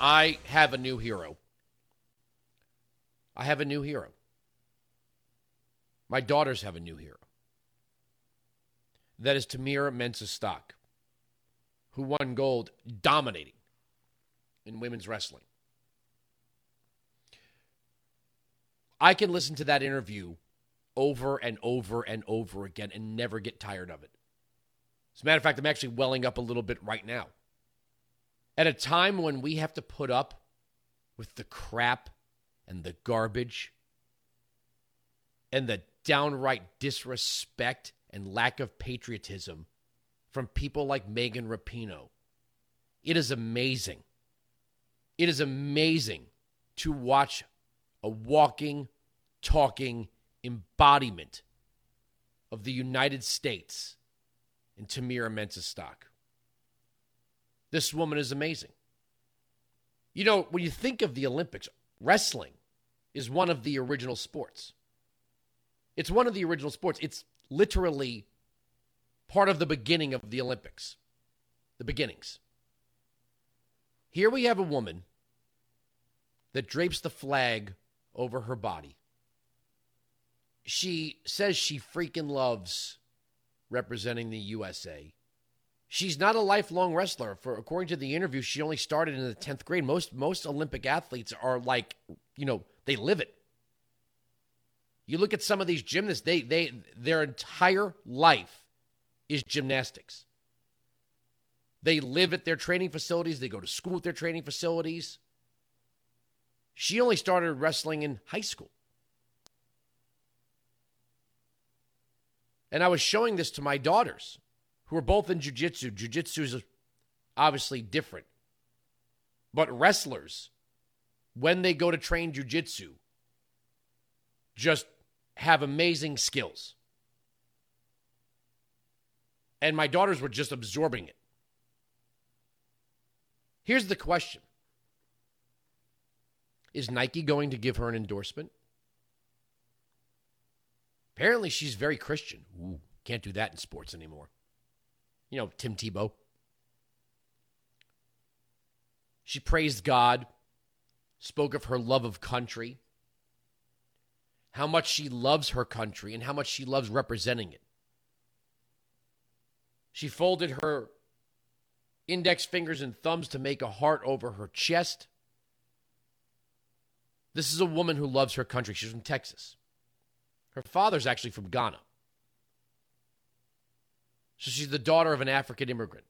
I have a new hero. I have a new hero. My daughters have a new hero. That is Tamyra Mensah-Stock, who won gold dominating in women's wrestling. I can listen to that interview over and over and over again and never get tired of it. As a matter of fact, I'm actually welling up a little bit right now. At a time when we have to put up with the crap and the garbage and the downright disrespect and lack of patriotism from people like Megan Rapinoe, it is amazing. It is amazing to watch a walking, talking embodiment of the United States in Tamyra Mensah-Stock. This woman is amazing. You know, when you think of the Olympics, wrestling is one of the original sports. It's one of the original sports. It's literally part of the beginning of the Olympics, the beginnings. Here we have a woman that drapes the flag over her body. She says she freaking loves representing the USA. She's not a lifelong wrestler. For according to the interview, she only started in the 10th grade. Most most Olympic athletes are like, you know, they live it. You look at some of these gymnasts, they they their entire life is gymnastics. They live at their training facilities, they go to school at their training facilities. She only started wrestling in high school. And I was showing this to my daughters who are both in jiu-jitsu. Jiu-jitsu is obviously different. But wrestlers, when they go to train jiu-jitsu, just have amazing skills. And my daughters were just absorbing it. Here's the question Is Nike going to give her an endorsement? Apparently, she's very Christian. Ooh, can't do that in sports anymore. You know, Tim Tebow. She praised God, spoke of her love of country, how much she loves her country, and how much she loves representing it. She folded her index fingers and thumbs to make a heart over her chest. This is a woman who loves her country. She's from Texas. Her father's actually from Ghana. So she's the daughter of an African immigrant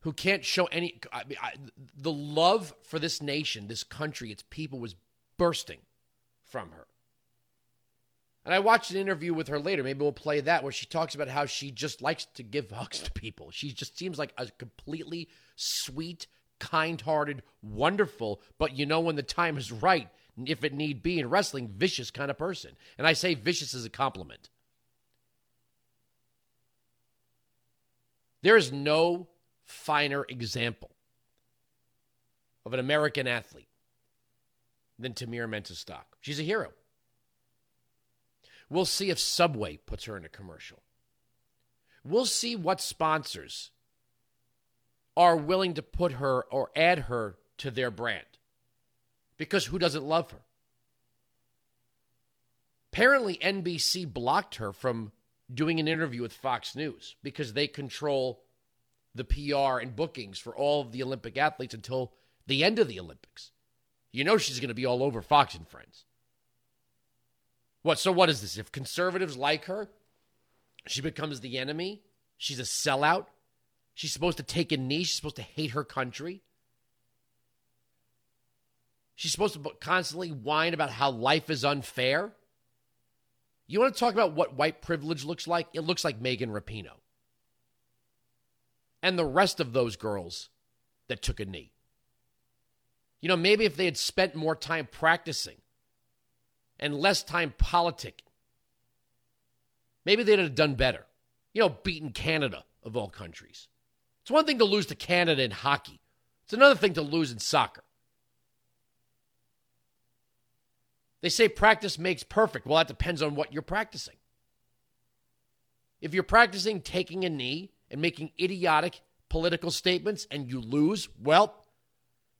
who can't show any. I I, the love for this nation, this country, its people was bursting from her. And I watched an interview with her later. Maybe we'll play that where she talks about how she just likes to give hugs to people. She just seems like a completely sweet, kind hearted, wonderful, but you know when the time is right, if it need be in wrestling, vicious kind of person. And I say vicious as a compliment. There is no finer example of an American athlete than Tamyra Mensah-Stock. She's a hero. We'll see if Subway puts her in a commercial. We'll see what sponsors are willing to put her or add her to their brand. Because who doesn't love her? Apparently, NBC blocked her from doing an interview with Fox News because they control the PR and bookings for all of the Olympic athletes until the end of the Olympics. You know she's going to be all over Fox and Friends. What? So what is this? If conservatives like her, she becomes the enemy. She's a sellout. She's supposed to take a knee. She's supposed to hate her country. She's supposed to constantly whine about how life is unfair. You want to talk about what white privilege looks like? It looks like Megan Rapinoe. And the rest of those girls that took a knee. You know, maybe if they had spent more time practicing and less time politicking, maybe they'd have done better. You know, beaten Canada of all countries. It's one thing to lose to Canada in hockey, it's another thing to lose in soccer. They say practice makes perfect. Well, that depends on what you're practicing. If you're practicing taking a knee and making idiotic, political statements and you lose, well,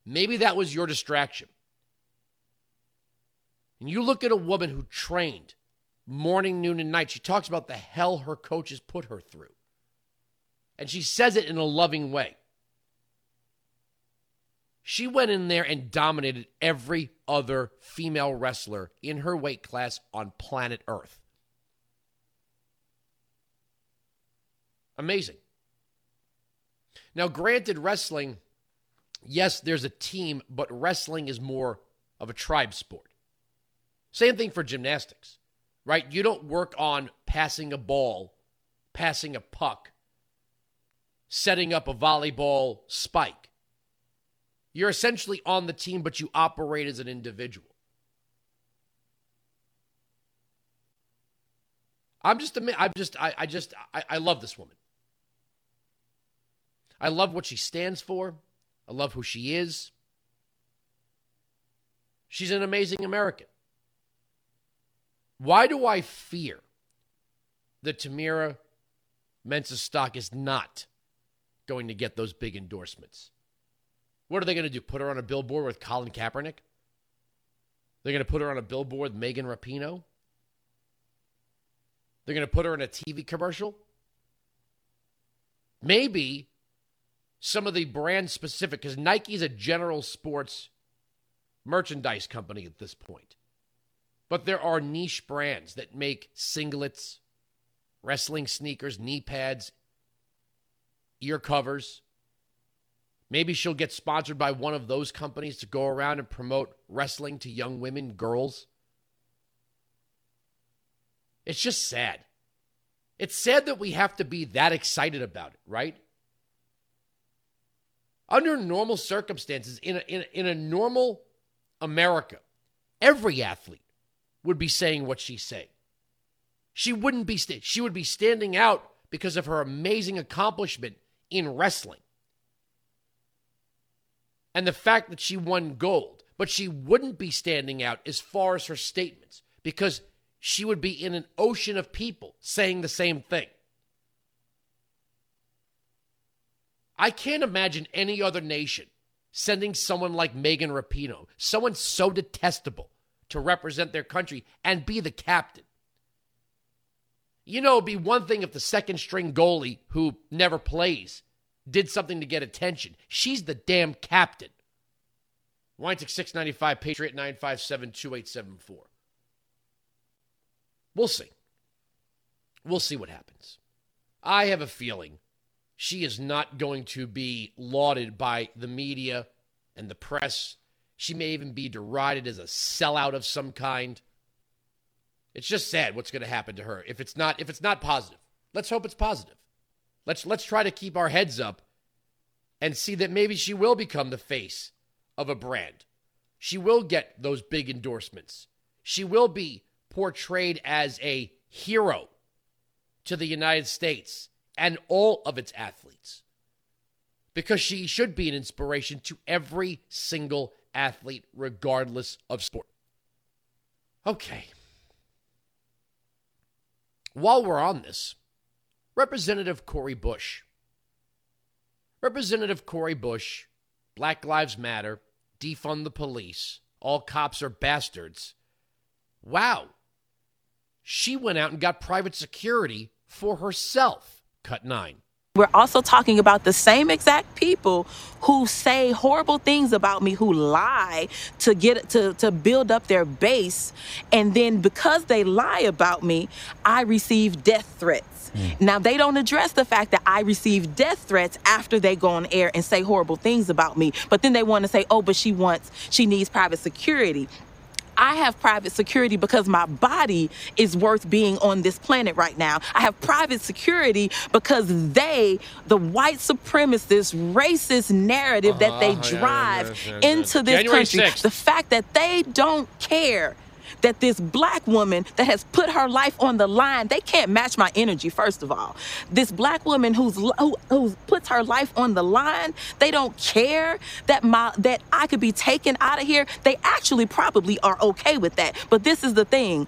maybe that was your distraction. And you look at a woman who trained morning, noon, and night. She talks about the hell her coaches put her through. And she says it in a loving way. She went in there and dominated every other female wrestler in her weight class on planet Earth. Amazing. Now, granted, wrestling, yes, there's a team, but wrestling is more of a tribe sport. Same thing for gymnastics, right? You don't work on passing a ball, passing a puck, setting up a volleyball spike. You're essentially on the team, but you operate as an individual. I'm just, I'm just, I, I just, I, I love this woman. I love what she stands for. I love who she is. She's an amazing American. Why do I fear that Tamyra Mensah's stock is not going to get those big endorsements? What are they going to do? Put her on a billboard with Colin Kaepernick? They're going to put her on a billboard with Megan Rapinoe? They're going to put her in a TV commercial? Maybe some of the brand specific, because Nike's a general sports merchandise company at this point. But there are niche brands that make singlets, wrestling sneakers, knee pads, ear covers. Maybe she'll get sponsored by one of those companies to go around and promote wrestling to young women, girls. It's just sad. It's sad that we have to be that excited about it, right? Under normal circumstances, in a, in a, in a normal America, every athlete would be saying what she's saying. She wouldn't be she would be standing out because of her amazing accomplishment in wrestling. And the fact that she won gold, but she wouldn't be standing out as far as her statements because she would be in an ocean of people saying the same thing. I can't imagine any other nation sending someone like Megan Rapinoe, someone so detestable, to represent their country and be the captain. You know, it'd be one thing if the second string goalie who never plays did something to get attention. She's the damn captain. Weintick 695, Patriot 957 2874. We'll see. We'll see what happens. I have a feeling she is not going to be lauded by the media and the press. She may even be derided as a sellout of some kind. It's just sad what's going to happen to her if it's not if it's not positive. Let's hope it's positive. Let's let's try to keep our heads up and see that maybe she will become the face of a brand. She will get those big endorsements. She will be portrayed as a hero to the United States and all of its athletes because she should be an inspiration to every single athlete, regardless of sport. Okay. While we're on this, Representative Cori Bush. Representative Cori Bush, Black Lives Matter, defund the police, all cops are bastards. Wow. She went out and got private security for herself. Cut 9. We're also talking about the same exact people who say horrible things about me, who lie to get to, to build up their base. And then because they lie about me, I receive death threats. Mm. Now, they don't address the fact that I receive death threats after they go on air and say horrible things about me. But then they want to say, oh, but she wants, she needs private security. I have private security because my body is worth being on this planet right now. I have private security because they, the white supremacist, racist narrative uh-huh. that they uh-huh. drive yeah, yeah, yeah, into this January country, 6th. the fact that they don't care that this black woman that has put her life on the line, they can't match my energy, first of all. This black woman who's who, who puts her life on the line, they don't care that my that I could be taken out of here. They actually probably are okay with that. But this is the thing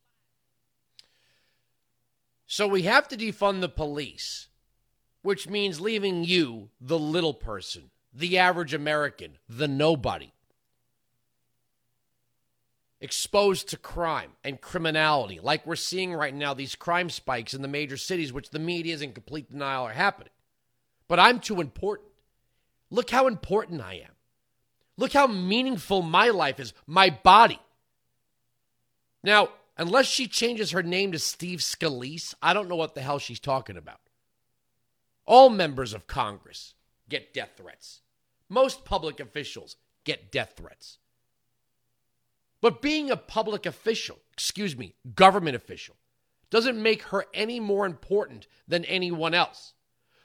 So we have to defund the police, which means leaving you, the little person, the average American, the nobody, exposed to crime and criminality, like we're seeing right now, these crime spikes in the major cities, which the media is in complete denial are happening. But I'm too important. Look how important I am. Look how meaningful my life is, my body. Now, unless she changes her name to Steve Scalise, I don't know what the hell she's talking about. All members of Congress get death threats. Most public officials get death threats. But being a public official, excuse me, government official, doesn't make her any more important than anyone else.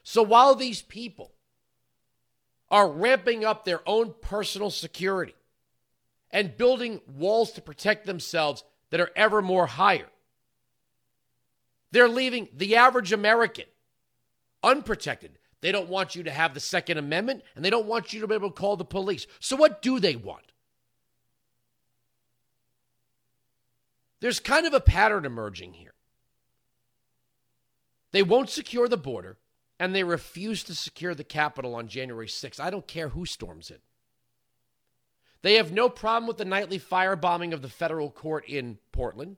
So while these people are ramping up their own personal security and building walls to protect themselves that are ever more higher. They're leaving the average American unprotected. They don't want you to have the Second Amendment and they don't want you to be able to call the police. So, what do they want? There's kind of a pattern emerging here. They won't secure the border and they refuse to secure the Capitol on January 6th. I don't care who storms it. They have no problem with the nightly firebombing of the federal court in Portland.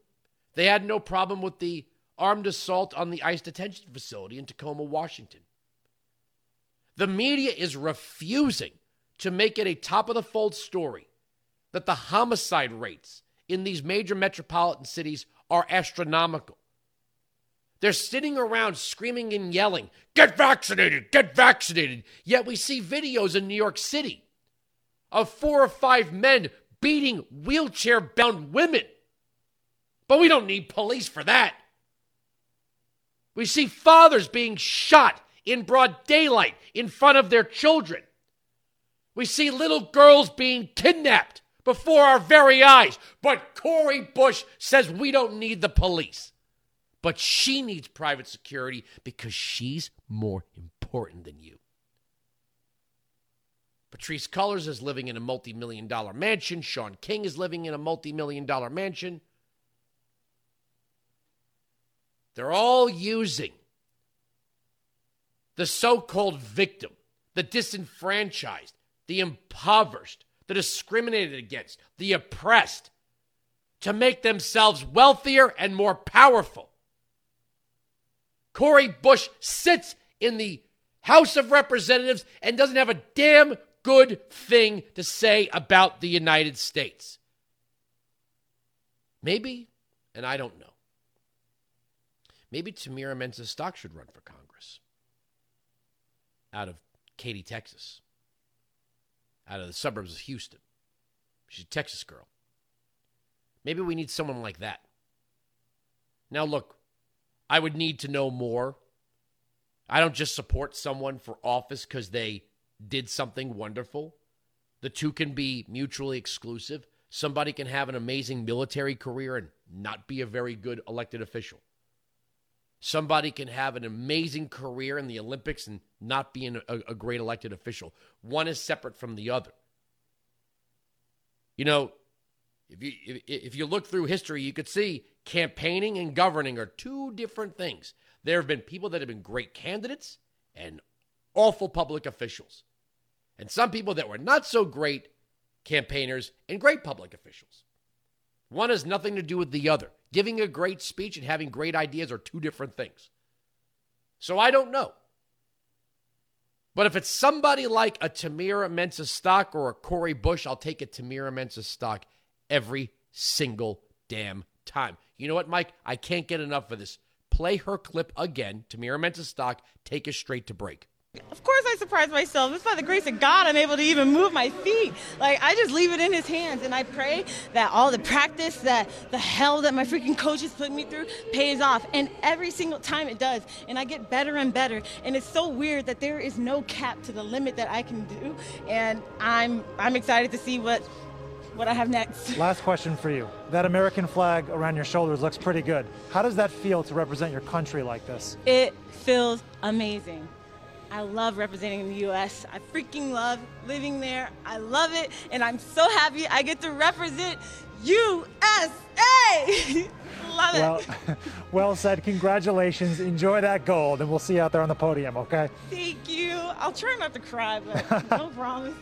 They had no problem with the armed assault on the ICE detention facility in Tacoma, Washington. The media is refusing to make it a top of the fold story that the homicide rates in these major metropolitan cities are astronomical. They're sitting around screaming and yelling, Get vaccinated, get vaccinated. Yet we see videos in New York City of four or five men beating wheelchair bound women. But we don't need police for that. We see fathers being shot in broad daylight in front of their children. We see little girls being kidnapped before our very eyes. But Cori Bush says we don't need the police. But she needs private security because she's more important than you. Patrisse Cullors is living in a multi million dollar mansion. Shaun King is living in a multi million dollar mansion. They're all using the so called victim, the disenfranchised, the impoverished, the discriminated against, the oppressed, to make themselves wealthier and more powerful. Cori Bush sits in the House of Representatives and doesn't have a damn good thing to say about the United States. Maybe, and I don't know. Maybe Tamyra Mensah-Stock should run for Congress out of Katy, Texas, out of the suburbs of Houston. She's a Texas girl. Maybe we need someone like that. Now, look, I would need to know more. I don't just support someone for office because they did something wonderful. The two can be mutually exclusive. Somebody can have an amazing military career and not be a very good elected official. Somebody can have an amazing career in the Olympics and not be a, a great elected official. One is separate from the other. You know, if you if, if you look through history, you could see campaigning and governing are two different things. There have been people that have been great candidates and awful public officials and some people that were not so great campaigners and great public officials. One has nothing to do with the other. Giving a great speech and having great ideas are two different things. So I don't know. But if it's somebody like a Tamyra Mensah-Stock or a Cori Bush, I'll take a Tamyra Mensah-Stock every single damn time. You know what, Mike? I can't get enough of this. Play her clip again. Tamyra Mensah-Stock. Take us straight to break. Of course, I surprise myself. It's by the grace of God I'm able to even move my feet. Like, I just leave it in His hands. And I pray that all the practice, that the hell that my freaking coaches put me through pays off. And every single time it does. And I get better and better. And it's so weird that there is no cap to the limit that I can do. And I'm, I'm excited to see what, what I have next. Last question for you. That American flag around your shoulders looks pretty good. How does that feel to represent your country like this? It feels amazing. I love representing the US. I freaking love living there. I love it. And I'm so happy I get to represent USA. love it. Well, well said. Congratulations. Enjoy that gold, and we'll see you out there on the podium, okay? Thank you. I'll try not to cry, but no promises.